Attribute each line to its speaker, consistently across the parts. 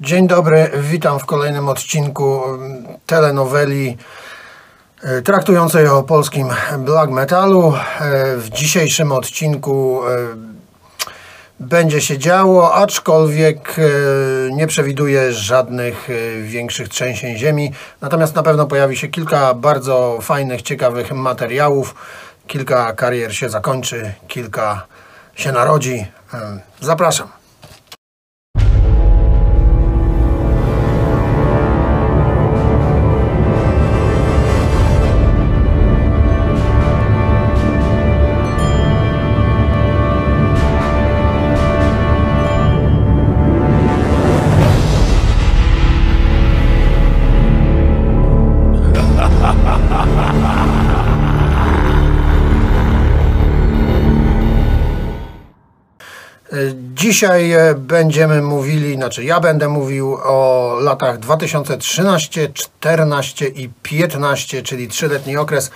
Speaker 1: Dzień dobry, witam w kolejnym odcinku telenoweli e, traktującej o polskim black metalu. E, W dzisiejszym odcinku e, będzie się działo, aczkolwiek nie przewiduję żadnych większych trzęsień ziemi. Natomiast na pewno pojawi się kilka bardzo fajnych, ciekawych materiałów. Kilka karier się zakończy, kilka się narodzi. Zapraszam. Dzisiaj e, będziemy mówili, znaczy ja będę mówił o latach 2013, 14 i 15, czyli trzyletni okres.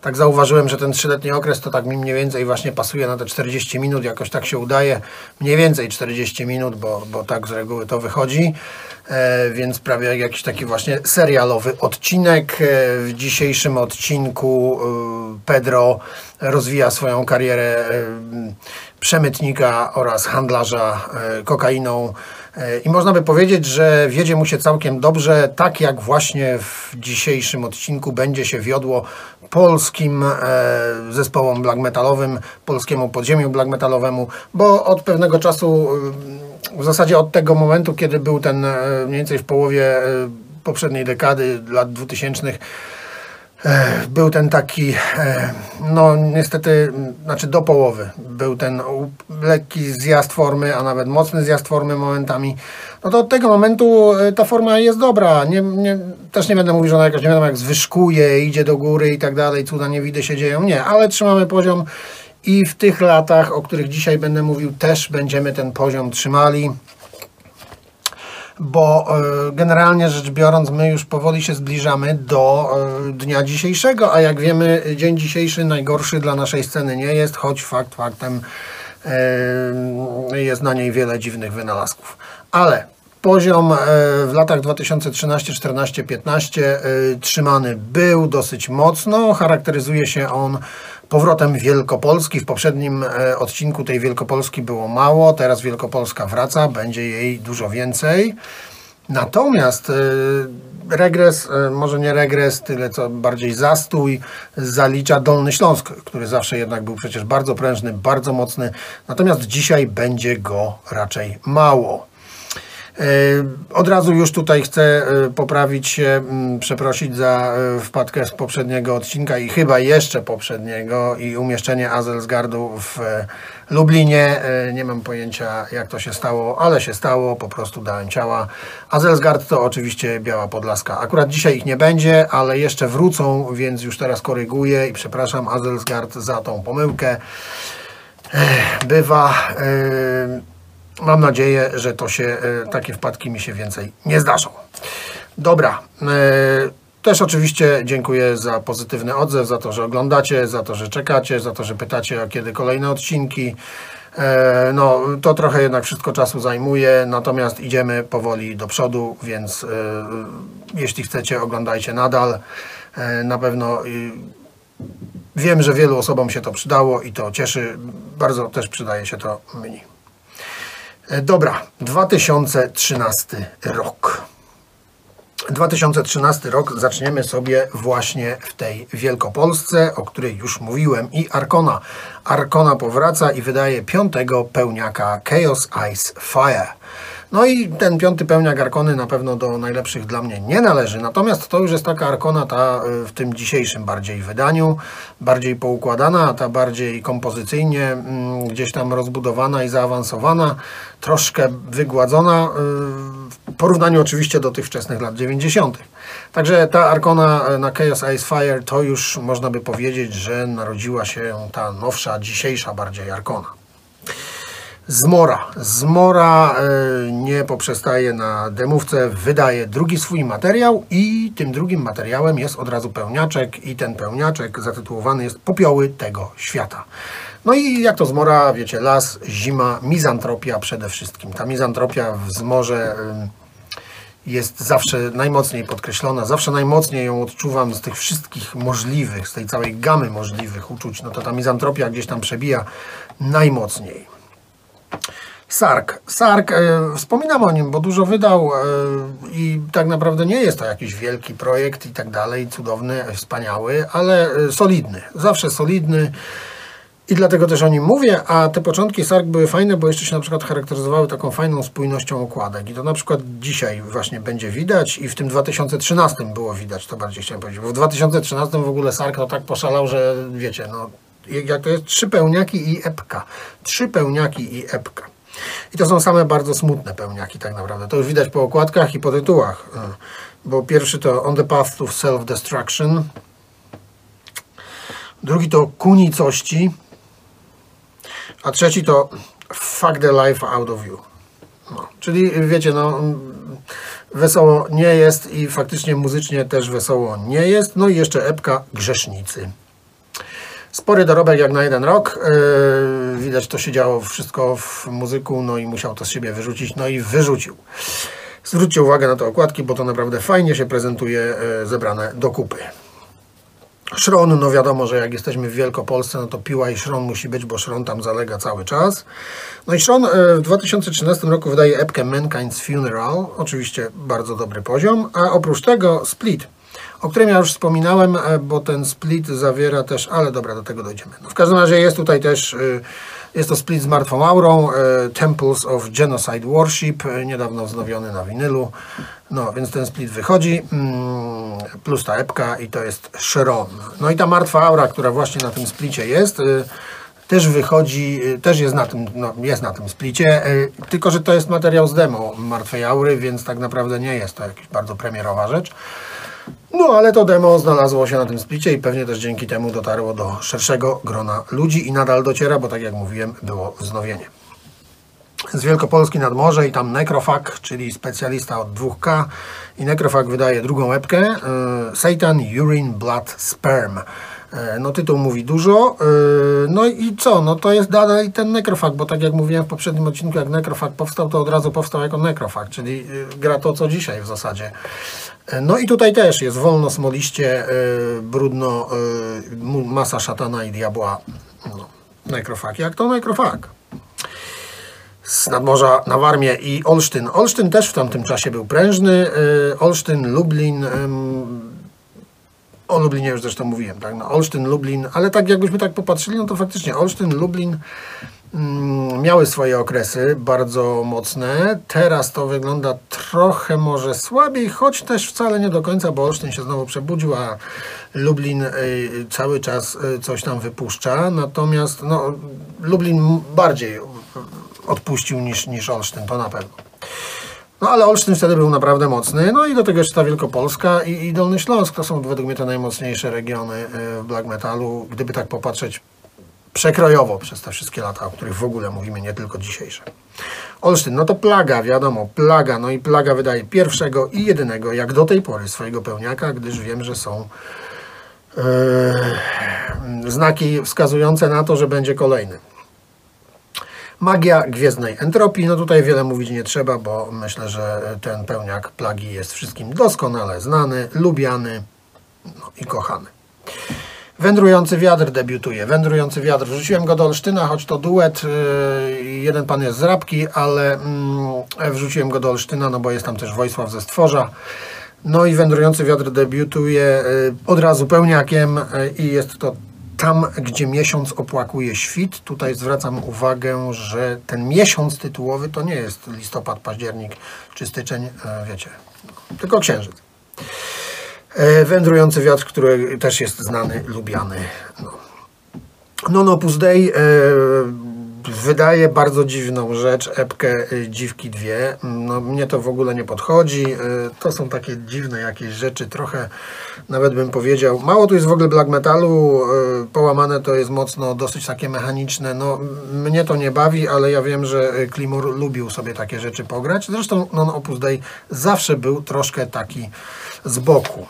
Speaker 1: Tak zauważyłem, że ten trzyletni okres to tak mi mniej więcej właśnie pasuje na te 40 minut, jakoś tak się udaje. Mniej więcej 40 minut, bo, bo tak z reguły to wychodzi. E, więc prawie jak jakiś taki właśnie serialowy odcinek. E, w dzisiejszym odcinku e, Pedro rozwija swoją karierę e, przemytnika oraz handlarza e, kokainą. E, I można by powiedzieć, że wiedzie mu się całkiem dobrze, tak jak właśnie w dzisiejszym odcinku będzie się wiodło polskim e, zespołom black metalowym, polskiemu podziemiu black metalowemu, bo od pewnego czasu, w zasadzie od tego momentu, kiedy był ten mniej więcej w połowie poprzedniej dekady, lat 2000, E, był ten taki, e, no niestety, znaczy do połowy, był ten lekki zjazd formy, a nawet mocny zjazd formy momentami. No to od tego momentu e, ta forma jest dobra. Nie, nie, też nie będę mówił, że ona jakoś nie wiadomo jak zwyżkuje, idzie do góry i tak dalej, cuda niewidy się dzieją. Nie, ale trzymamy poziom i w tych latach, o których dzisiaj będę mówił, też będziemy ten poziom trzymali bo e, generalnie rzecz biorąc, my już powoli się zbliżamy do e, dnia dzisiejszego, a jak wiemy, dzień dzisiejszy najgorszy dla naszej sceny nie jest, choć fakt faktem e, jest na niej wiele dziwnych wynalazków. Ale poziom w latach 2013, 14, 15 e, trzymany był dosyć mocno. Charakteryzuje się on powrotem Wielkopolski. W poprzednim e, odcinku tej Wielkopolski było mało, teraz Wielkopolska wraca, będzie jej dużo więcej. Natomiast e, regres, e, może nie regres, tyle co bardziej zastój, zalicza Dolny Śląsk, który zawsze jednak był przecież bardzo prężny, bardzo mocny. Natomiast dzisiaj będzie go raczej mało. E, Od razu już tutaj chcę e, poprawić się, przeprosić za e, wpadkę z poprzedniego odcinka i chyba jeszcze poprzedniego i umieszczenie Azelsgardu w Lublinie. Nie mam pojęcia jak to się stało, ale się stało, po prostu dałem ciała. Azelsgard to oczywiście Biała Podlaska. Akurat dzisiaj ich nie będzie, ale jeszcze wrócą, więc już teraz koryguję i przepraszam Azelsgard za tą pomyłkę. Bywa. e, Mam nadzieję, że to się, e, takie wpadki mi się więcej nie zdarzą. Dobra. e, Też oczywiście dziękuję za pozytywny odzew, za to, że oglądacie, za to, że czekacie, za to, że pytacie, a kiedy kolejne odcinki. E, No, to trochę jednak wszystko czasu zajmuje, natomiast idziemy powoli do przodu, więc jeśli chcecie, oglądajcie nadal. Na pewno wiem, że wielu osobom się to przydało i to cieszy. Bardzo też przydaje się to mnie. E, Dobra, 2013 rok. 2013 rok zaczniemy sobie właśnie w tej Wielkopolsce, o której już mówiłem, i Arkona. Arkona powraca i wydaje piątego pełniaka Chaos Ice Fire. No i ten piąty pełniak Arkony na pewno do najlepszych dla mnie nie należy. Natomiast to już jest taka Arkona ta y, w tym dzisiejszym bardziej wydaniu, bardziej poukładana, ta bardziej kompozycyjnie mm, gdzieś tam rozbudowana i zaawansowana, troszkę wygładzona y, w porównaniu oczywiście do tych wczesnych lat 90. Także ta Arkona y, na Chaos Ice Fire to już można by powiedzieć, że narodziła się ta nowsza, dzisiejsza bardziej Arkona. Zmora. Zmora e, nie poprzestaje na demówce, wydaje drugi swój materiał i tym drugim materiałem jest od razu pełniaczek i ten pełniaczek zatytułowany jest Popioły tego świata. No i jak to zmora, wiecie, las, zima, mizantropia przede wszystkim. Ta mizantropia w zmorze... jest zawsze najmocniej podkreślona, zawsze najmocniej ją odczuwam z tych wszystkich możliwych, z tej całej gamy możliwych uczuć, no to ta mizantropia gdzieś tam przebija najmocniej. Sark. Sark, e, wspominam o nim, bo dużo wydał e, i tak naprawdę nie jest to jakiś wielki projekt i tak dalej, cudowny, wspaniały, ale e, solidny. Zawsze solidny. I dlatego też o nim mówię, a te początki Sark były fajne, bo jeszcze się na przykład charakteryzowały taką fajną spójnością okładek. I to na przykład dzisiaj właśnie będzie widać i w tym 2013 było widać, to bardziej chciałem powiedzieć. Bo w 2013 w ogóle Sark to tak poszalał, że wiecie, no jak to jest trzy pełniaki i epka. Trzy pełniaki i epka. I to są same bardzo smutne pełniaki tak naprawdę. To już widać po okładkach i po tytułach. E, bo pierwszy to On the Path to Self-Destruction. Drugi to Kunicości. A trzeci to Fuck the Life Out of You. No, czyli wiecie, no wesoło nie jest i faktycznie muzycznie też wesoło nie jest. No i jeszcze epka Grzesznicy. Spory dorobek jak na jeden rok. Yy, widać, to się działo wszystko w muzyku, no i musiał to z siebie wyrzucić, no i wyrzucił. Zwróćcie uwagę na te okładki, bo to naprawdę fajnie się prezentuje yy, zebrane do kupy. Szron, no wiadomo, że jak jesteśmy w Wielkopolsce, no to piła i szron musi być, bo szron tam zalega cały czas. No i szron yy, w 2013 roku wydaje epkę Mankind's Funeral, oczywiście bardzo dobry poziom, a oprócz tego Split o którym ja już wspominałem, e, bo ten split zawiera też, ale dobra, do tego dojdziemy. No w każdym razie jest tutaj też, e, jest to split z martwą aurą, e, Temples of Genocide Worship, niedawno wznowiony na winylu, no więc ten split wychodzi, mm, plus ta epka i to jest Sharon. No i ta martwa aura, która właśnie na tym splicie jest, też wychodzi, też jest na tym, no, jest na tym splicie, tylko że to jest materiał z demo Martwej Aury, więc tak naprawdę nie jest to jakaś bardzo premierowa rzecz. No ale to demo znalazło się na tym splicie i pewnie też dzięki temu dotarło do szerszego grona ludzi i nadal dociera, bo tak jak mówiłem, było wznowienie. Z Wielkopolski nad morze i tam Necrofag, czyli specjalista od 2K i Necrofag wydaje drugą łebkę yy, Satan Urine Blood Sperm. E, no tytuł mówi dużo. E, no i co? No to jest dalej ten Necrofag, bo tak jak mówiłem w poprzednim odcinku, jak Necrofag powstał, to od razu powstał jako Necrofag, czyli gra to co dzisiaj w zasadzie. No i tutaj też jest wolno, smoliście, brudno, masa szatana i diabła. No, nekrofag. Jak to nekrofag? Z nadmorza na Warmię i Olsztyn. Olsztyn też w tamtym czasie był prężny. Olsztyn, Lublin. O Lublinie już zresztą mówiłem, tak? No, Olsztyn, Lublin, ale tak jakbyśmy tak popatrzyli, no to faktycznie Olsztyn, Lublin, Mm, miały swoje okresy bardzo mocne. Teraz to wygląda trochę może słabiej, choć też wcale nie do końca, bo Olsztyn się znowu przebudził, a Lublin y, cały czas y, coś tam wypuszcza. Natomiast no, Lublin bardziej odpuścił niż, niż Olsztyn, to na pewno. No ale Olsztyn wtedy był naprawdę mocny. No i do tego jeszcze ta Wielkopolska i, i Dolny Śląsk. To są według mnie te najmocniejsze regiony y, w black metalu. Gdyby tak popatrzeć przekrojowo przez te wszystkie lata, o których w ogóle mówimy, nie tylko dzisiejsze. Olsztyn, no to plaga, wiadomo, plaga, no i plaga wydaje pierwszego i jedynego, jak do tej pory, swojego pełniaka, gdyż wiem, że są yy, znaki wskazujące na to, że będzie kolejny. Magia gwiezdnej entropii, no tutaj wiele mówić nie trzeba, bo myślę, że ten pełniak plagi jest wszystkim doskonale znany, lubiany no i kochany. Wędrujący wiatr debiutuje. Wędrujący wiatr. Wrzuciłem go do Olsztyna, choć to duet. Yy, jeden pan jest z Rabki, ale mm, wrzuciłem go do Olsztyna, no bo jest tam też Wojsław ze Stworza. No i Wędrujący wiatr debiutuje yy, od razu pełniakiem yy, i jest to tam, gdzie miesiąc opłakuje świt. Tutaj zwracam uwagę, że ten miesiąc tytułowy to nie jest listopad, październik czy styczeń, wiecie, tylko księżyc. E, wędrujący wiatr, który też jest znany, lubiany. No. Non Opus Dei e, wydaje bardzo dziwną rzecz, epkę e, Dziwki dwie. No, mnie to w ogóle nie podchodzi. E, to są takie dziwne jakieś rzeczy, trochę nawet bym powiedział. Mało tu jest w ogóle black metalu, e, połamane to jest mocno, dosyć takie mechaniczne. No, mnie to nie bawi, ale ja wiem, że Klimur lubił sobie takie rzeczy pograć. Zresztą Non Opus Dei zawsze był troszkę taki z boku.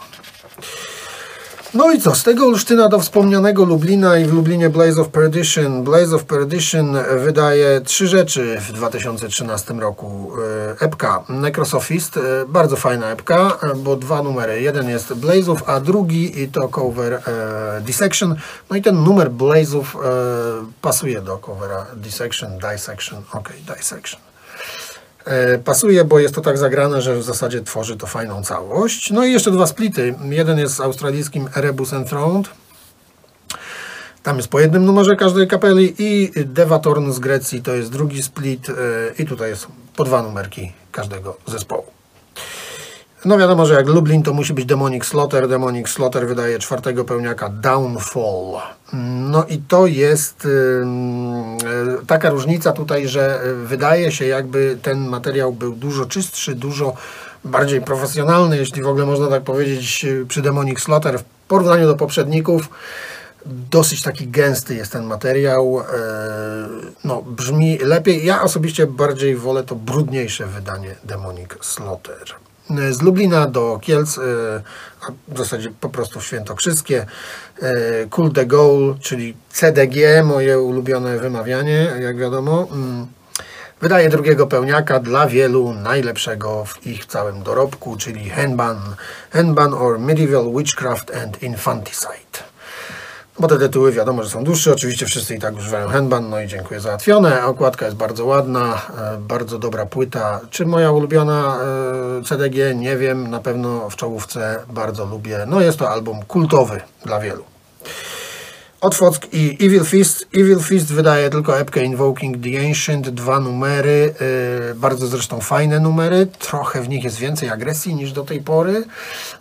Speaker 1: No i co, z tego Olsztyna do wspomnianego Lublina i w Lublinie Blaze of Perdition. Blaze of Perdition wydaje trzy rzeczy w 2013 roku. E, epka Necrosophist, e, bardzo fajna epka, e, bo dwa numery. Jeden jest Blaze'ów, a drugi to cover e, Dissection. No i ten numer Blaze'ów e, pasuje do covera Dissection, Dissection, ok, Dissection. E, pasuje, bo jest to tak zagrane, że w zasadzie tworzy to fajną całość. No i jeszcze dwa splity. Jeden jest z australijskim Erebus Enthroned. Tam jest po jednym numerze każdej kapeli i Devatorn z Grecji to jest drugi split e, i tutaj jest po dwa numerki każdego zespołu. No wiadomo, że jak Lublin to musi być Demonic Slaughter. Demonic Slaughter wydaje czwartego pełniaka Downfall. No i to jest yy, taka różnica tutaj, że wydaje się jakby ten materiał był dużo czystszy, dużo bardziej profesjonalny, jeśli w ogóle można tak powiedzieć, przy Demonic Slaughter w porównaniu do poprzedników. Dosyć taki gęsty jest ten materiał. No, brzmi lepiej. Ja osobiście bardziej wolę to brudniejsze wydanie Demonic Slaughter z Lublina do Kielc, e, w zasadzie po prostu świętokrzyskie. Cool de Gaulle, czyli CDG, moje ulubione wymawianie, jak wiadomo. Mm, wydaje drugiego pełniaka dla wielu najlepszego w ich całym dorobku, czyli Henban, Henban or Medieval Witchcraft and Infanticide bo te tytuły wiadomo, że są dłuższe. Oczywiście wszyscy i tak używają Henban, no i dziękuję, załatwione. Okładka jest bardzo ładna, e, bardzo dobra płyta. Czy moja ulubiona e, CDG? Nie wiem, na pewno w czołówce bardzo lubię. No jest to album kultowy dla wielu. Otwock i Evil Fist. Evil Fist wydaje tylko epkę Invoking the Ancient, dwa numery, yy, bardzo zresztą fajne numery, trochę w nich jest więcej agresji niż do tej pory.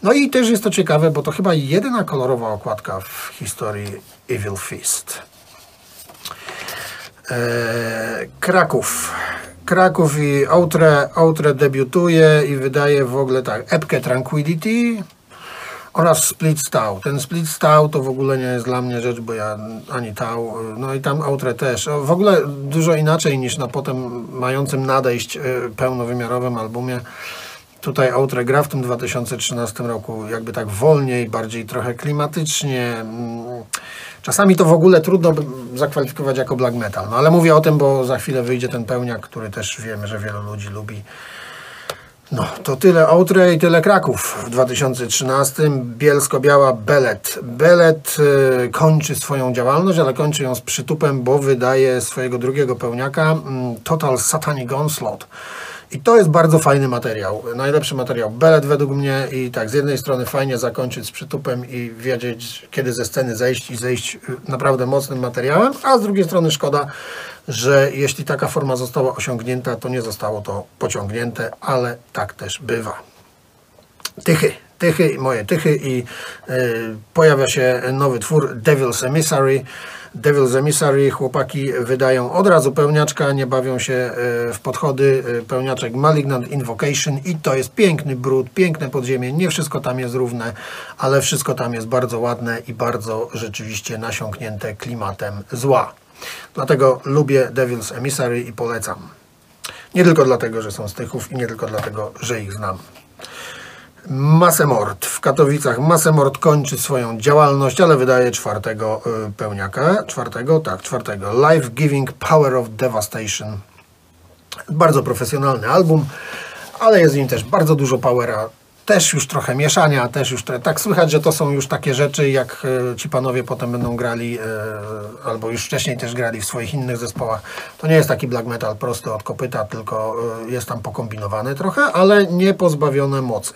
Speaker 1: No i też jest to ciekawe, bo to chyba jedyna kolorowa okładka w historii Evil Fist. Yy, Kraków. Kraków i Outre, Outre debiutuje i wydaje w ogóle tak, epkę Tranquility, oraz split stał. Ten split stał to w ogóle nie jest dla mnie rzecz, bo ja ani tał, no i tam outre też. W ogóle dużo inaczej niż na potem mającym nadejść e, pełnowymiarowym albumie. Tutaj Outre gra w tym 2013 roku jakby tak wolniej, bardziej trochę klimatycznie. Mm, czasami to w ogóle trudno zakwalifikować jako black metal, no ale mówię o tym, bo za chwilę wyjdzie ten pełniak, który też wiemy, że wielu ludzi lubi. No, to tyle Outre i tyle Kraków w 2013. Bielsko-Biała Belet. Belet y, kończy swoją działalność, ale kończy ją z przytupem, bo wydaje swojego drugiego pełniaka y, Total Satanic Onslaught. I to jest bardzo fajny materiał. Najlepszy materiał Belet według mnie i tak z jednej strony fajnie zakończyć z przytupem i wiedzieć kiedy ze sceny zejść i zejść y, naprawdę mocnym materiałem, a z drugiej strony szkoda, że jeśli taka forma została osiągnięta, to nie zostało to pociągnięte, ale tak też bywa. Tychy, tychy, moje tychy i y, pojawia się nowy twór Devil's Emissary. Devil's Emissary chłopaki wydają od razu pełniaczka, nie bawią się e, w podchody. E, pełniaczek Malignant Invocation i to jest piękny brud, piękne podziemie. Nie wszystko tam jest równe, ale wszystko tam jest bardzo ładne i bardzo rzeczywiście nasiąknięte klimatem zła. Dlatego lubię Devil's Emissary i polecam. Nie tylko dlatego, że są z Tychów i nie tylko dlatego, że ich znam. Masemort. W Katowicach Masemort kończy swoją działalność, ale wydaje czwartego y, pełniaka. Czwartego? Tak, czwartego. Life Giving Power of Devastation. Bardzo profesjonalny album, ale jest w nim też bardzo dużo powera. Też już trochę mieszania, też już tak słychać, że to są już takie rzeczy, jak y, ci panowie potem będą grali, y, albo już wcześniej też grali w swoich innych zespołach. To nie jest taki black metal prosty od kopyta, tylko jest tam pokombinowane trochę, ale nie pozbawione mocy.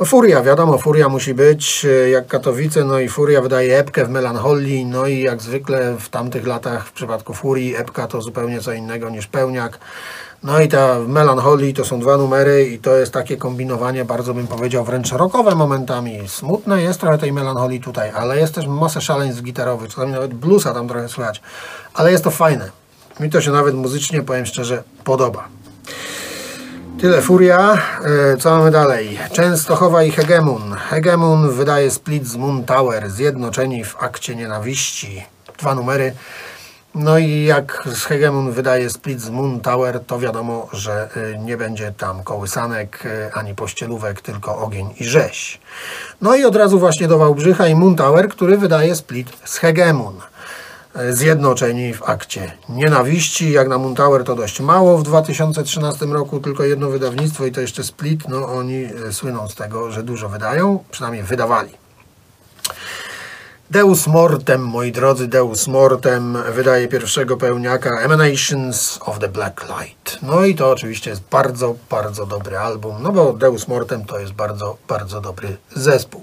Speaker 1: No Furia, wiadomo, Furia musi być e, jak Katowice, no i Furia wydaje epkę w melancholii, no i jak zwykle w tamtych latach w przypadku Furii epka to zupełnie co innego niż pełniak. No i ta melancholii to są dwa numery i to jest takie kombinowanie, bardzo bym powiedział, wręcz rockowe momentami. Smutne jest trochę tej melancholii tutaj, ale jest też masę szaleństw gitarowych, czasami nawet bluesa tam trochę słychać, ale jest to fajne. Mi to się nawet muzycznie, powiem szczerze, podoba. Tyle Furia. E, co mamy dalej? Częstochowa i Hegemon. Hegemon wydaje split z Moon Tower. Zjednoczeni w akcie nienawiści. Dwa numery. No i jak Hegemon wydaje split z Moon Tower, to wiadomo, że y, nie będzie tam kołysanek y, ani pościelówek, tylko ogień i rzeź. No i od razu właśnie do Wałbrzycha i Moon Tower, który wydaje split z Hegemon. Zjednoczeni w akcie nienawiści. Jak na Moon Tower to dość mało w 2013 roku, tylko jedno wydawnictwo i to jeszcze split. No oni y, słyną z tego, że dużo wydają, przynajmniej wydawali. Deus Mortem, moi drodzy, Deus Mortem wydaje pierwszego pełniaka Emanations of the Black Light. No i to oczywiście jest bardzo, bardzo dobry album, no bo Deus Mortem to jest bardzo, bardzo dobry zespół.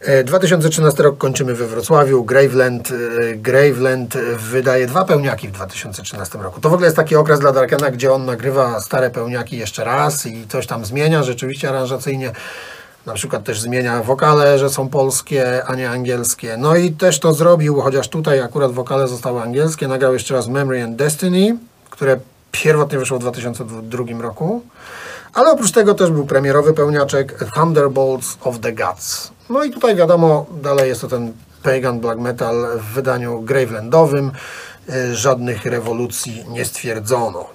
Speaker 1: E, 2013 rok kończymy we Wrocławiu. Graveland, e, Graveland wydaje dwa pełniaki w 2013 roku. To w ogóle jest taki okres dla Darkena, gdzie on nagrywa stare pełniaki jeszcze raz i coś tam zmienia rzeczywiście aranżacyjnie. Na przykład też zmienia wokale, że są polskie, a nie angielskie. No i też to zrobił, chociaż tutaj akurat wokale zostały angielskie. Nagrał jeszcze raz Memory and Destiny, które pierwotnie wyszło w 2002 roku. Ale oprócz tego też był premierowy pełniaczek Thunderbolts of the Gods. No i tutaj wiadomo, dalej jest to ten Pagan Black Metal w wydaniu Gravelandowym. Y, Żadnych rewolucji nie stwierdzono.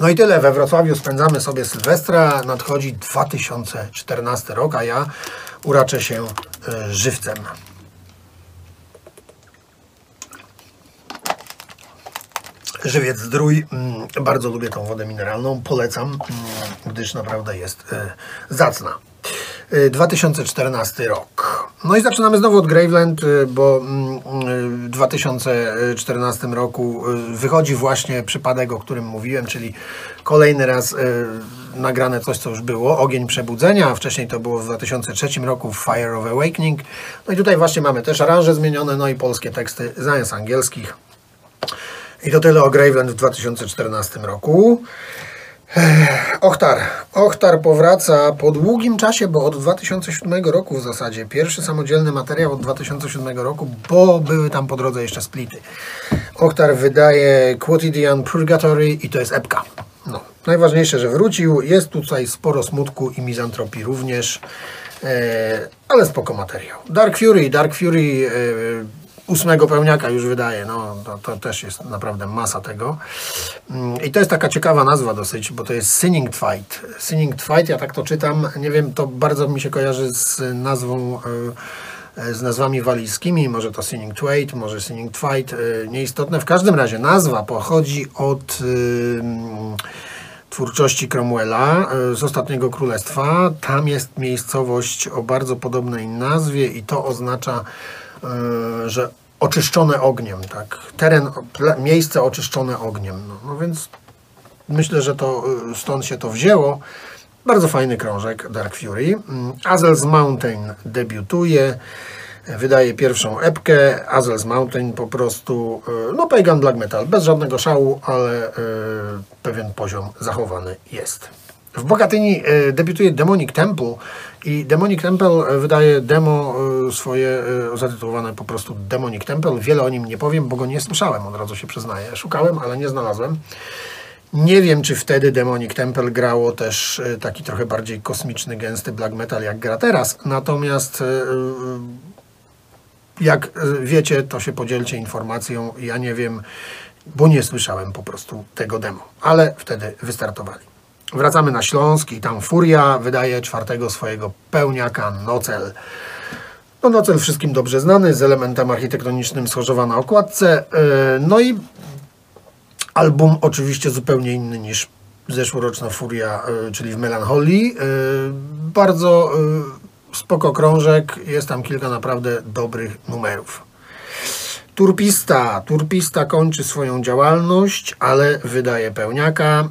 Speaker 1: No i tyle. We Wrocławiu spędzamy sobie Sylwestra. Nadchodzi 2014 rok, a ja uraczę się y, żywcem. Żywiec Zdrój. Mm, Bardzo lubię tą wodę mineralną. Polecam, mm, gdyż naprawdę jest y, zacna. Y, 2014 rok. No i zaczynamy znowu od Graveland, y, bo mm, y, w 2014 roku y, wychodzi właśnie przypadek, o którym mówiłem, czyli kolejny raz y, nagrane coś, co już było, Ogień Przebudzenia, a wcześniej to było w 2003 roku Fire of Awakening. No i tutaj właśnie mamy też aranże zmienione, no i polskie teksty zamiast angielskich. I to tyle o Graveland w 2014 roku. Ochtar. Ochtar powraca po długim czasie, bo od 2007 roku w zasadzie. Pierwszy samodzielny materiał od 2007 roku, bo były tam po drodze jeszcze splity. Ochtar wydaje Quotidian Purgatory i to jest epka. No. Najważniejsze, że wrócił. Jest tutaj sporo smutku i mizantropii również. E, ale spoko materiał. Dark Fury. Dark Fury e, ósmego pełniaka już wydaje. No, to, to też jest naprawdę masa tego. Mm, I to jest taka ciekawa nazwa dosyć, bo to jest Sinning Fight. Sinning Fight, ja tak to czytam, nie wiem, to bardzo mi się kojarzy z nazwą, e, z nazwami walijskimi, może to Sinning Twait, może Sinning Fight, e, nieistotne. W każdym razie nazwa pochodzi od ym, twórczości Cromwella e, z Ostatniego Królestwa. Tam jest miejscowość o bardzo podobnej nazwie i to oznacza, e, że oczyszczone ogniem, tak? Teren, miejsce oczyszczone ogniem. No, no więc myślę, że to e, stąd się to wzięło. Bardzo fajny krążek Dark Fury. Mm, Azel's Mountain debiutuje. Wydaje pierwszą epkę. Azel's Mountain po prostu, e, no Pagan Black Metal, bez żadnego szału, ale e, pewien poziom zachowany jest. W Bogatyni e, debiutuje Demonic Temple i Demonic Temple e, wydaje demo e, swoje e, zatytułowane po prostu Demonic Temple. Wiele o nim nie powiem, bo go nie słyszałem, od razu się przyznaję. Szukałem, ale nie znalazłem. Nie wiem, czy wtedy Demonic Temple grało też taki trochę bardziej kosmiczny, gęsty black metal, jak gra teraz. Natomiast jak wiecie, to się podzielcie informacją. Ja nie wiem, bo nie słyszałem po prostu tego demo, ale wtedy wystartowali. Wracamy na Śląsk i tam Furia wydaje czwartego swojego pełniaka Nocel. No Nocel wszystkim dobrze znany, z elementem architektonicznym schorzowa na okładce. E, No i Album oczywiście zupełnie inny niż zeszłoroczna Furia, y, czyli w Melancholii. Y, Bardzo spoko krążek, jest tam kilka naprawdę dobrych numerów. Turpista. Turpista kończy swoją działalność, ale wydaje pełniaka.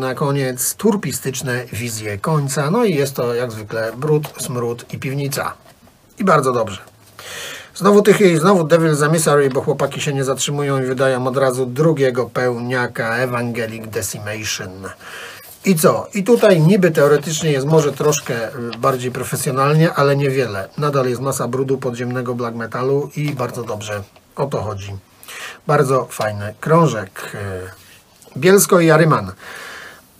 Speaker 1: Na koniec turpistyczne wizje końca. No i jest to jak zwykle brud, smród i piwnica. I bardzo dobrze. Znowu Tychy i znowu Devil's Emissary, bo chłopaki się nie zatrzymują i wydają od razu drugiego pełniaka Evangelic Decimation. I co? I tutaj niby teoretycznie jest może troszkę bardziej profesjonalnie, ale niewiele. Nadal jest masa brudu podziemnego black metalu i bardzo dobrze o to chodzi. Bardzo fajny krążek. Bielsko i Aryman.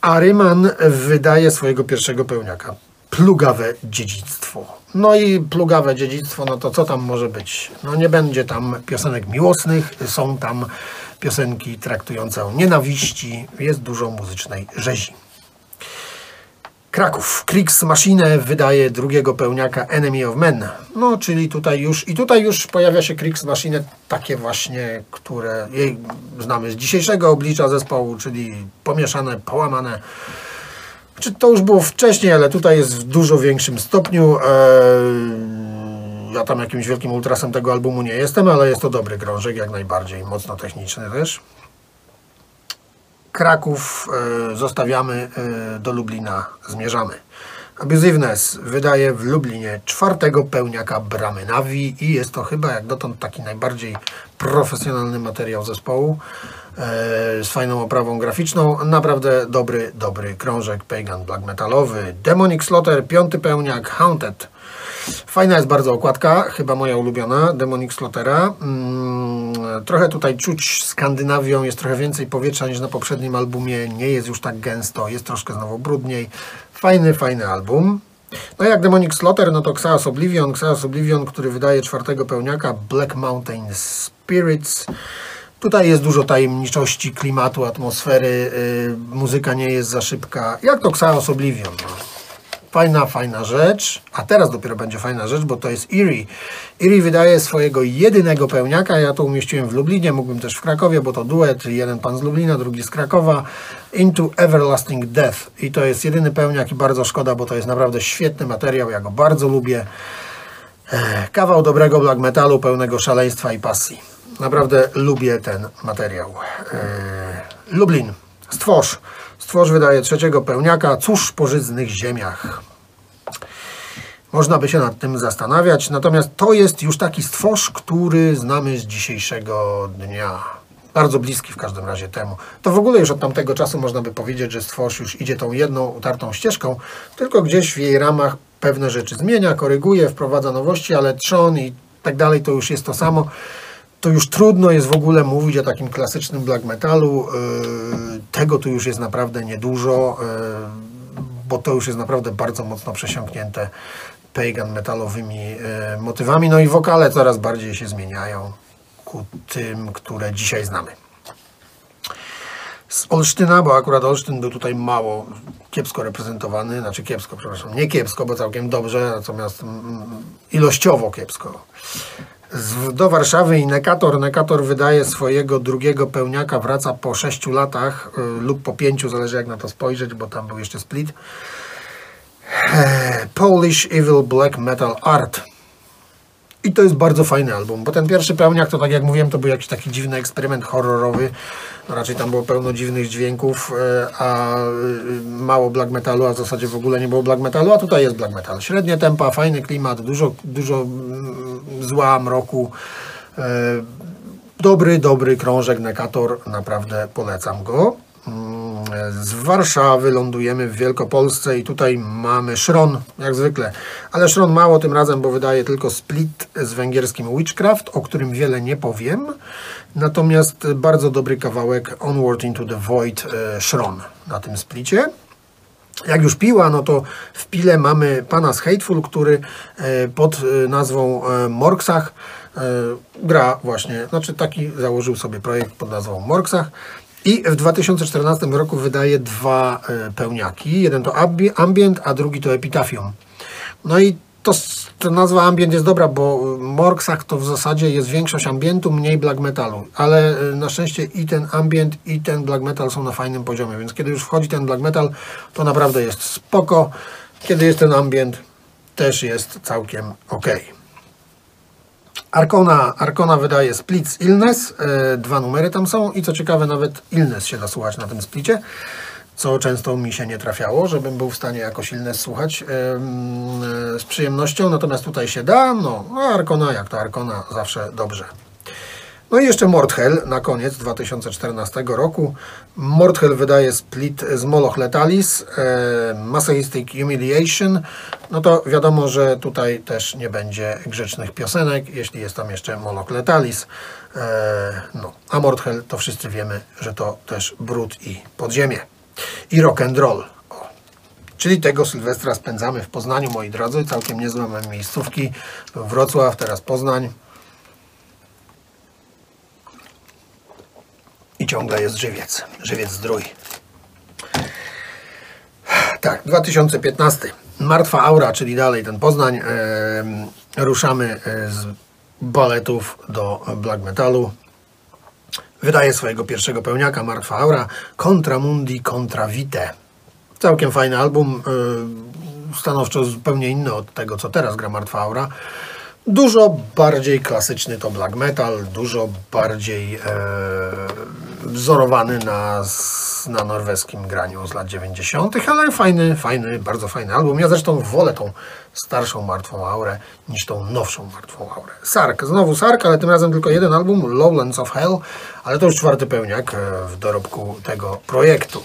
Speaker 1: Aryman wydaje swojego pierwszego pełniaka. plugawe dziedzictwo. No i plugawe dziedzictwo, no to co tam może być? No nie będzie tam piosenek miłosnych, są tam piosenki traktujące o nienawiści, jest dużo muzycznej rzezi. Kraków. Kriegsmaschine wydaje drugiego pełniaka Enemy of Men. No, czyli tutaj już, i tutaj już pojawia się Kriegsmaschine takie właśnie, które jej znamy z dzisiejszego oblicza zespołu, czyli pomieszane, połamane. Czy to już było wcześniej, ale tutaj jest w dużo większym stopniu. Eee, ja tam jakimś wielkim ultrasem tego albumu nie jestem, ale jest to dobry krążek, jak najbardziej, mocno techniczny też. Kraków e, zostawiamy, e, do Lublina zmierzamy. Abusiveness wydaje w Lublinie czwartego pełniaka Bramy Navi i jest to chyba jak dotąd taki najbardziej profesjonalny materiał zespołu e, z fajną oprawą graficzną. Naprawdę dobry, dobry krążek pagan black metalowy. Demonic Slaughter, piąty pełniak Haunted. Fajna jest bardzo okładka, chyba moja ulubiona, Demonic Slaughtera. Mm, trochę tutaj czuć Skandynawią, jest trochę więcej powietrza niż na poprzednim albumie, nie jest już tak gęsto, jest troszkę znowu brudniej. Fajny, fajny album. No jak Demonic Slaughter, no to Xaos Oblivion, Xaos Oblivion, który wydaje czwartego pełniaka, Black Mountain Spirits. Tutaj jest dużo tajemniczości, klimatu, atmosfery, yy, muzyka nie jest za szybka. Jak to Xaos Oblivion? No. Fajna, fajna rzecz. A teraz dopiero będzie fajna rzecz, bo to jest Erie. Erie wydaje swojego jedynego pełniaka. Ja to umieściłem w Lublinie, mógłbym też w Krakowie, bo to duet. Jeden pan z Lublina, drugi z Krakowa. Into Everlasting Death. I to jest jedyny pełniak i bardzo szkoda, bo to jest naprawdę świetny materiał. Ja go bardzo lubię. Kawał dobrego black metalu, pełnego szaleństwa i pasji. Naprawdę lubię ten materiał. Lublin. Stwórz. Stwórz wydaje trzeciego pełniaka. Cóż po żyznych ziemiach. Można by się nad tym zastanawiać, natomiast to jest już taki stwórz, który znamy z dzisiejszego dnia. Bardzo bliski w każdym razie temu. To w ogóle już od tamtego czasu można by powiedzieć, że stwórz już idzie tą jedną utartą ścieżką, tylko gdzieś w jej ramach pewne rzeczy zmienia, koryguje, wprowadza nowości, ale trzon i tak dalej to już jest to samo to już trudno jest w ogóle mówić o takim klasycznym black metalu. E, tego tu już jest naprawdę niedużo, e, bo to już jest naprawdę bardzo mocno przesiąknięte pagan metalowymi e, motywami. No i wokale coraz bardziej się zmieniają ku tym, które dzisiaj znamy. Z Olsztyna, bo akurat Olsztyn był tutaj mało kiepsko reprezentowany, znaczy kiepsko, przepraszam, nie kiepsko, bo całkiem dobrze, natomiast mm, ilościowo kiepsko do Warszawy i Nekator. Nekator wydaje swojego drugiego pełniaka, wraca po 6 latach y, lub po 5, zależy jak na to spojrzeć, bo tam był jeszcze split. Polish Evil Black Metal Art. I to jest bardzo fajny album, bo ten pierwszy pełniak to tak jak mówiłem, to był jakiś taki dziwny eksperyment horrorowy. No raczej tam było pełno dziwnych dźwięków, e, a e, mało black metalu, a w zasadzie w ogóle nie było black metalu, a tutaj jest black metal. Średnie tempa, fajny klimat, dużo, dużo mm, zła, mroku. E, dobry, dobry krążek, Nekator, naprawdę polecam go. Z Warszawy lądujemy w Wielkopolsce i tutaj mamy Szron, jak zwykle. Ale Szron mało tym razem, bo wydaje tylko split z węgierskim Witchcraft, o którym wiele nie powiem. Natomiast bardzo dobry kawałek Onward into the Void e, Szron na tym splicie. Jak już piła, no to w pile mamy pana z Hateful, który e, pod e, nazwą Morksach gra właśnie, znaczy taki założył sobie projekt pod nazwą Morksach. I w 2014 roku wydaje dwa e, pełniaki. Jeden to Ambient, a drugi to Epitafium. No i to, to nazwa ambient jest dobra, bo w Morksach to w zasadzie jest większość ambientu, mniej black metalu. Ale e, na szczęście i ten ambient, i ten black metal są na fajnym poziomie. Więc kiedy już wchodzi ten black metal, to naprawdę jest spoko. Kiedy jest ten ambient, też jest całkiem ok. Arkona, Arkona wydaje Splits Illness, e, dwa numery tam są i co ciekawe nawet Illness się da słuchać na tym splicie, co często mi się nie trafiało, żebym był w stanie jakoś Illness słuchać e, z przyjemnością, natomiast tutaj się da, no, no Arkona jak to Arkona zawsze dobrze. No i jeszcze Mordhel na koniec 2014 roku. Mordhel wydaje split z Moloch Letalis, e, Masochistic Humiliation. No to wiadomo, że tutaj też nie będzie grzecznych piosenek, jeśli jest tam jeszcze Moloch Letalis. E, no, a Mordhel to wszyscy wiemy, że to też brud i podziemie. I rock and roll. Czyli tego Sylwestra spędzamy w Poznaniu, moi drodzy. Całkiem niezłe miejscówki. Wrocław, teraz Poznań. Ciągle jest żywiec. Żywiec zdrój. Tak, 2015. Martwa Aura, czyli dalej ten Poznań. E, ruszamy z baletów do black metalu. Wydaje swojego pierwszego pełniaka Martwa Aura. Contra Mundi, Contra Vite. Całkiem fajny album. E, stanowczo zupełnie inny od tego, co teraz gra Martwa Aura. Dużo bardziej klasyczny to black metal, dużo bardziej e, wzorowany na, na norweskim graniu z lat 90., ale fajny, fajny, bardzo fajny album. Ja zresztą wolę tą starszą Martwą Aurę niż tą nowszą Martwą Aurę. Sark, znowu Sark, ale tym razem tylko jeden album, Lowlands of Hell, ale to już czwarty pełniak e, w dorobku tego projektu.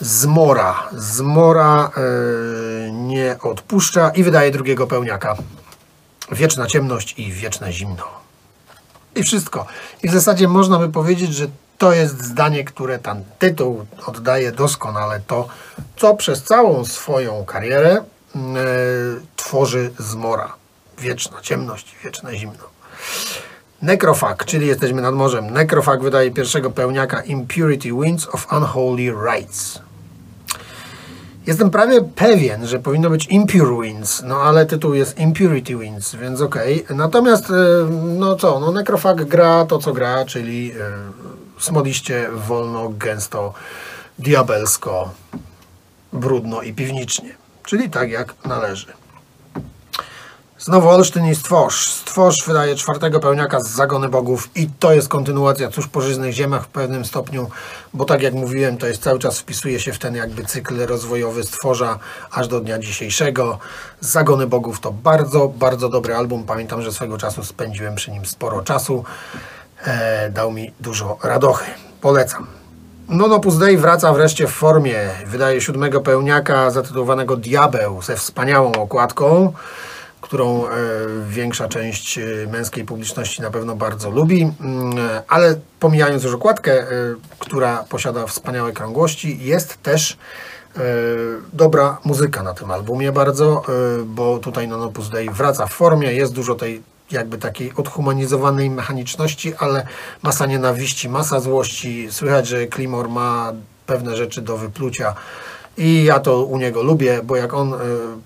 Speaker 1: Zmora. Zmora yy, nie odpuszcza i wydaje drugiego pełniaka. Wieczna ciemność i wieczne zimno. I wszystko. I w zasadzie można by powiedzieć, że to jest zdanie, które ten tytuł oddaje doskonale to, co przez całą swoją karierę yy, tworzy Zmora. Wieczna ciemność wieczne zimno. Necrofag, czyli jesteśmy nad morzem. Necrofag wydaje pierwszego pełniaka Impurity Winds of Unholy Rites. Jestem prawie pewien, że powinno być Impure Winds, no ale tytuł jest Impurity Winds, więc okej. Okay. Natomiast, e, no co, no Necrofag gra to, co gra, czyli e, smoliście, wolno, gęsto, diabelsko, brudno i piwnicznie. Czyli tak, jak należy. Znowu Olsztyn i Stworz. Stworz wydaje czwartego pełniaka z Zagony Bogów i to jest kontynuacja Cóż po żyznych ziemiach w pewnym stopniu, bo tak jak mówiłem, to jest cały czas wpisuje się w ten jakby cykl rozwojowy Stworza aż do dnia dzisiejszego. Zagony Bogów to bardzo, bardzo dobry album. Pamiętam, że swego czasu spędziłem przy nim sporo czasu. E, dał mi dużo radochy. Polecam. Nonopus Dei wraca wreszcie w formie. Wydaje siódmego pełniaka zatytułowanego Diabeł ze wspaniałą okładką którą e, większa część e, męskiej publiczności na pewno bardzo lubi, mm, ale pomijając już okładkę, e, która posiada wspaniałe krągłości, jest też dobra muzyka na tym albumie bardzo, bo tutaj Nonopus Dei wraca w formie, jest dużo tej jakby takiej odhumanizowanej mechaniczności, ale masa nienawiści, masa złości. Słychać, że Klimor ma pewne rzeczy do wyplucia i ja to u niego lubię, bo jak on y,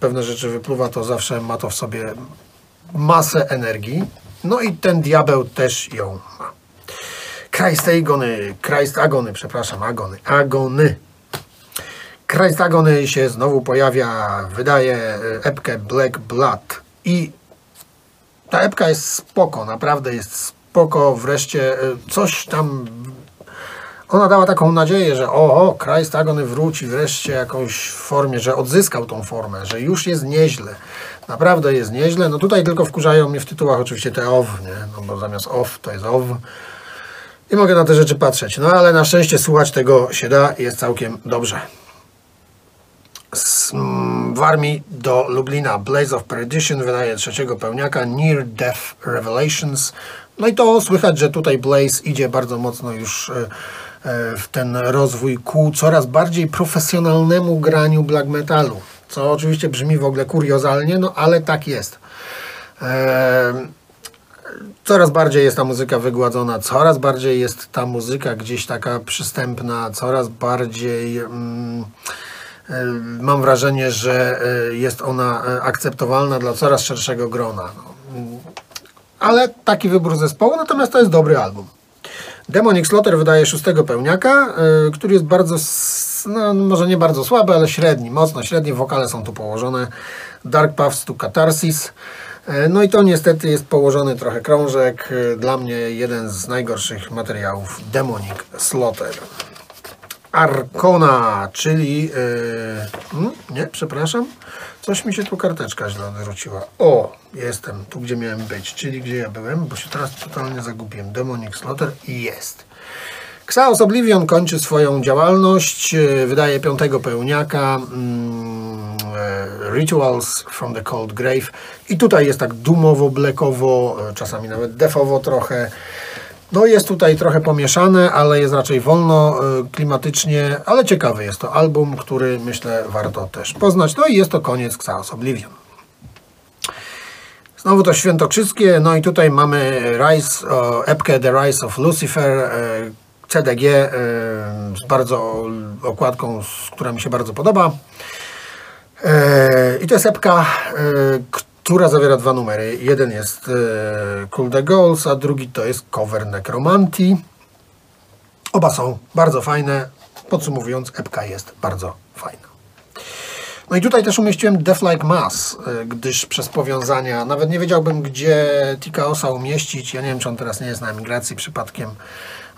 Speaker 1: pewne rzeczy wypluwa, to zawsze ma to w sobie masę energii. No i ten diabeł też ją ma. Christ Agony, Christ Agony, przepraszam, Agony, Agony. Christ Agony się znowu pojawia, wydaje y, epkę Black Blood i ta epka jest spoko, naprawdę jest spoko, wreszcie y, coś tam ona dała taką nadzieję, że o, o Christ Agony wróci wreszcie jakąś formie, że odzyskał tą formę, że już jest nieźle. Naprawdę jest nieźle. No tutaj tylko wkurzają mnie w tytułach oczywiście te OW, nie? No bo zamiast OW to jest OW. I mogę na te rzeczy patrzeć. No ale na szczęście słuchać tego się da jest całkiem dobrze. Z, mm, w armii do Lublina Blaze of Perdition wydaje trzeciego pełniaka Near Death Revelations. No i to słychać, że tutaj Blaze idzie bardzo mocno już E, w ten rozwój ku coraz bardziej profesjonalnemu graniu black metalu. Co oczywiście brzmi w ogóle kuriozalnie, no ale tak jest. E, coraz bardziej jest ta muzyka wygładzona, coraz bardziej jest ta muzyka gdzieś taka przystępna, coraz bardziej. Mm, e, mam wrażenie, że jest ona akceptowalna dla coraz szerszego grona. No. Ale taki wybór zespołu, natomiast to jest dobry album. Demonic Slaughter wydaje szóstego pełniaka, y, który jest bardzo, no, może nie bardzo słaby, ale średni, mocno średni. Wokale są tu położone. Dark Paths to Catharsis. Y, no i to niestety jest położony trochę krążek. Y, dla mnie jeden z najgorszych materiałów Demonic Slaughter. Arkona, czyli... Yy, nie, przepraszam. Coś mi się tu karteczka źle odwróciła. O, jestem tu, gdzie miałem być, czyli gdzie ja byłem, bo się teraz totalnie zagubiłem. Demonic Slaughter i jest. Xaos Oblivion kończy swoją działalność, e, wydaje piątego pełniaka mm, e, Rituals from the Cold Grave i tutaj jest tak dumowo, blekowo, czasami nawet defowo trochę. No jest tutaj trochę pomieszane, ale jest raczej wolno, y, klimatycznie, ale ciekawy jest to album, który myślę warto też poznać. No i jest to koniec Xaos Oblivion. Znowu to świętokrzyskie, no i tutaj mamy Rise, epkę The Rise of Lucifer, e, CDG e, z bardzo okładką, która mi się bardzo podoba. E, I to jest epka, e, która zawiera dwa numery. Jeden jest e, Cool the Goals, a drugi to jest cover Necromantii. Oba są bardzo fajne. Podsumowując, epka jest bardzo fajna. No i tutaj też umieściłem Death Like Mass, y, gdyż przez powiązania, nawet nie wiedziałbym, gdzie Tikaosa umieścić. Ja nie wiem, czy on teraz nie jest na emigracji przypadkiem,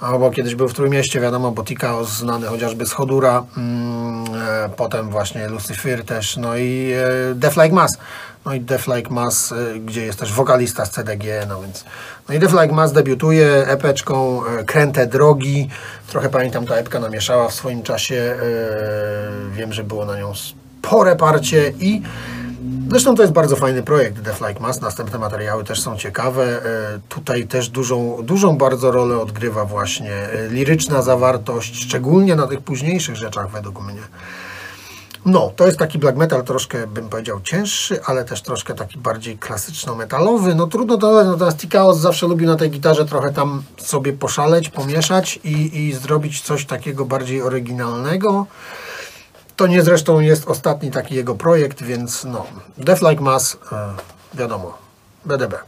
Speaker 1: albo kiedyś był w Trójmieście, wiadomo, bo Tikaos znany chociażby z Hodura, mm, e, potem właśnie Lucifer też, no i e, Death Like Mass. No i Death Like Mass, e, gdzie jest też wokalista z CDG, no więc... No i Death Like Mass debiutuje epeczką e, Kręte Drogi. Trochę pamiętam, ta epka namieszała w swoim czasie. Wiem, że było na nią spore parcie i Zresztą to jest bardzo fajny projekt Death Like Mass. Następne materiały też są ciekawe. E, Tutaj też dużą, dużą bardzo rolę odgrywa właśnie e, liryczna zawartość, szczególnie na tych późniejszych rzeczach według mnie. No, to jest taki black metal troszkę, bym powiedział, cięższy, ale też troszkę taki bardziej klasyczno-metalowy. No trudno to nazwać, natomiast Tikaos zawsze lubił na tej gitarze trochę tam sobie poszaleć, pomieszać i, i zrobić coś takiego bardziej oryginalnego. To nie zresztą jest ostatni taki jego projekt, więc no, Death Like Mass, e, wiadomo, BDB.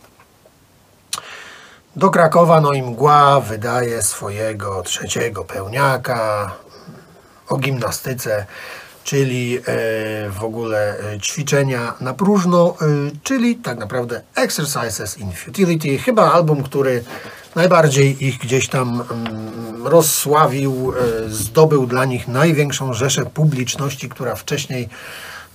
Speaker 1: Do Krakowa, no i mgła wydaje swojego trzeciego pełniaka o gimnastyce, czyli e, w ogóle e, ćwiczenia na próżno, czyli tak naprawdę Exercises in Futility. Chyba album, który najbardziej ich gdzieś tam mm, rozsławił, e, zdobył dla nich największą rzeszę publiczności, która wcześniej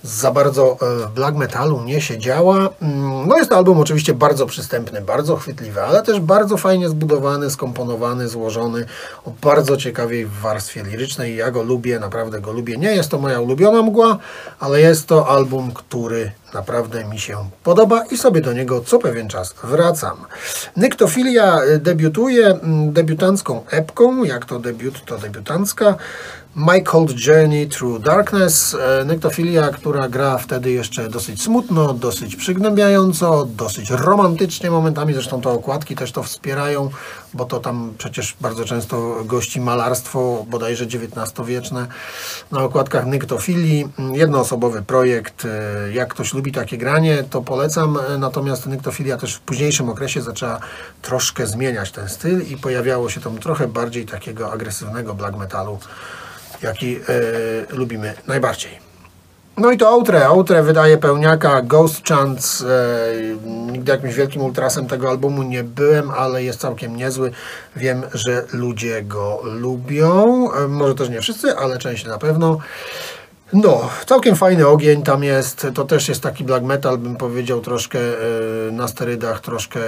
Speaker 1: za bardzo e, w black metalu nie siedziała. Mm, No jest to album oczywiście bardzo przystępny, bardzo chwytliwy, ale też bardzo fajnie zbudowany, skomponowany, złożony, o bardzo ciekawej warstwie lirycznej. Ja go lubię, naprawdę go lubię. Nie jest to moja ulubiona mgła, ale jest to album, który naprawdę mi się podoba i sobie do niego co pewien czas wracam. Nyktofilia e, debiutuje mm, debiutancką epką, jak to debiut, to debiutancka. My Cold Journey Through Darkness. E, Nektofilia, która gra wtedy jeszcze dosyć smutno, dosyć przygnębiająco, dosyć romantycznie momentami. Zresztą te okładki też to wspierają, bo to tam przecież bardzo często gości malarstwo, bodajże XIX-wieczne. Na okładkach Nyktofilii. Jednoosobowy projekt. E, Jak ktoś lubi takie granie, to polecam. E, Natomiast Nyktofilia też w późniejszym okresie zaczęła troszkę zmieniać ten styl i pojawiało się tam trochę bardziej takiego agresywnego black metalu jaki e, lubimy najbardziej. No i to Outre. Outre wydaje pełniaka Ghost Chance. E, nigdy jakimś wielkim ultrasem tego albumu nie byłem, ale jest całkiem niezły. Wiem, że ludzie go lubią. E, może też nie wszyscy, ale część na pewno. No, całkiem fajny ogień tam jest. To też jest taki black metal, bym powiedział, troszkę na sterydach, troszkę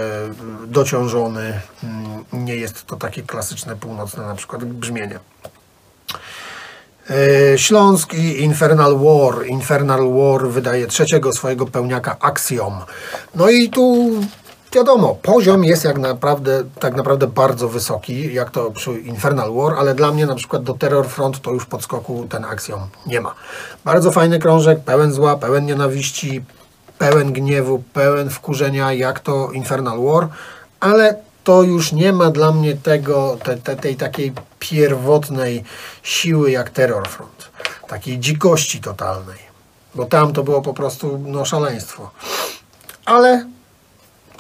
Speaker 1: dociążony. Mm, Nie jest to takie klasyczne północne na przykład brzmienie. E, Śląsk i Infernal War. Infernal War wydaje trzeciego swojego pełniaka Axiom. No i tu wiadomo, poziom jest jak naprawdę, tak naprawdę bardzo wysoki, jak to przy Infernal War, ale dla mnie na przykład do Terror Front to już podskoku ten Axiom nie ma. Bardzo fajny krążek, pełen zła, pełen nienawiści, pełen gniewu, pełen wkurzenia, jak to Infernal War, ale to już nie ma dla mnie tego, te, te, tej takiej pierwotnej siły jak Terror Front. Takiej dzikości totalnej. Bo tam to było po prostu no, szaleństwo. Ale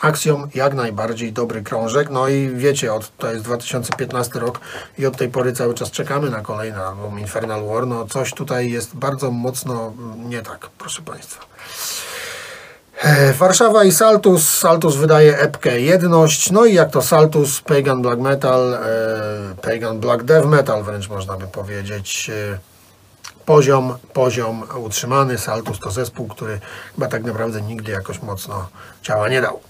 Speaker 1: Axiom jak najbardziej dobry krążek. No i wiecie, od, to jest 2015 rok i od tej pory cały czas czekamy na kolejny album Infernal War. No coś tutaj jest bardzo mocno nie tak, proszę Państwa. E, Warszawa i Saltus. Saltus wydaje epkę Jedność. No i jak to Saltus, Pagan Black Metal, e, Pagan Black Death Metal wręcz można by powiedzieć. E, Poziom, poziom utrzymany. Saltus to zespół, który chyba tak naprawdę nigdy jakoś mocno ciała nie dał.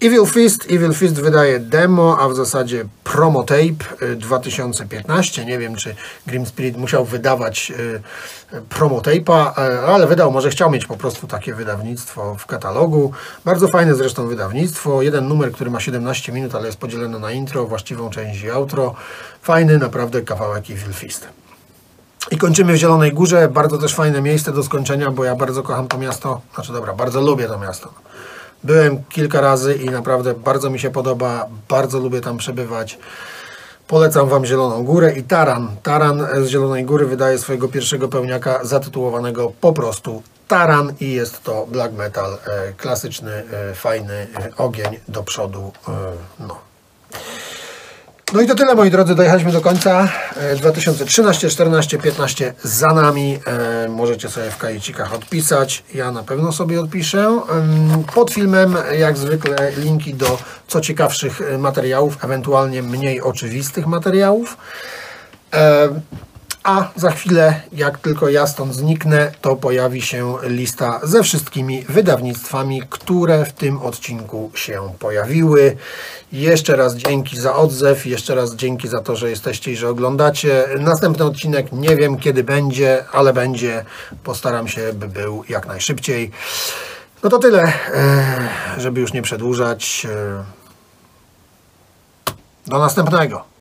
Speaker 1: Evil Fist. Evil Fist wydaje demo, a w zasadzie promo tape y, 2015. Nie wiem, czy Grim Spirit musiał wydawać y, promo tape'a, y, ale wydał, może chciał mieć po prostu takie wydawnictwo w katalogu. Bardzo fajne zresztą wydawnictwo. Jeden numer, który ma 17 minut, ale jest podzielony na intro, właściwą część i outro. Fajny naprawdę kawałek Evil Fist. I kończymy w Zielonej Górze. Bardzo też fajne miejsce do skończenia, bo ja bardzo kocham to miasto. Znaczy dobra, bardzo lubię to miasto. Byłem kilka razy i naprawdę bardzo mi się podoba. Bardzo lubię tam przebywać. Polecam Wam Zieloną Górę i Taran. Taran z Zielonej Góry wydaje swojego pierwszego pełniaka zatytułowanego po prostu Taran i jest to black metal, e, klasyczny, e, fajny e, ogień do przodu. E, no. No i to tyle moi drodzy, dojechaliśmy do końca. E, 2013, 14, 15 za nami. E, Możecie sobie w kajecikach odpisać. Ja na pewno sobie odpiszę. Pod filmem jak zwykle linki do co ciekawszych e, materiałów, ewentualnie mniej oczywistych materiałów. A za chwilę, jak tylko ja stąd zniknę, to pojawi się lista ze wszystkimi wydawnictwami, które w tym odcinku się pojawiły. Jeszcze raz dzięki za odzew, jeszcze raz dzięki za to, że jesteście i że oglądacie. Następny odcinek nie wiem kiedy będzie, ale będzie. Postaram się, by był jak najszybciej. No to tyle, e, żeby już nie przedłużać. E, Do następnego.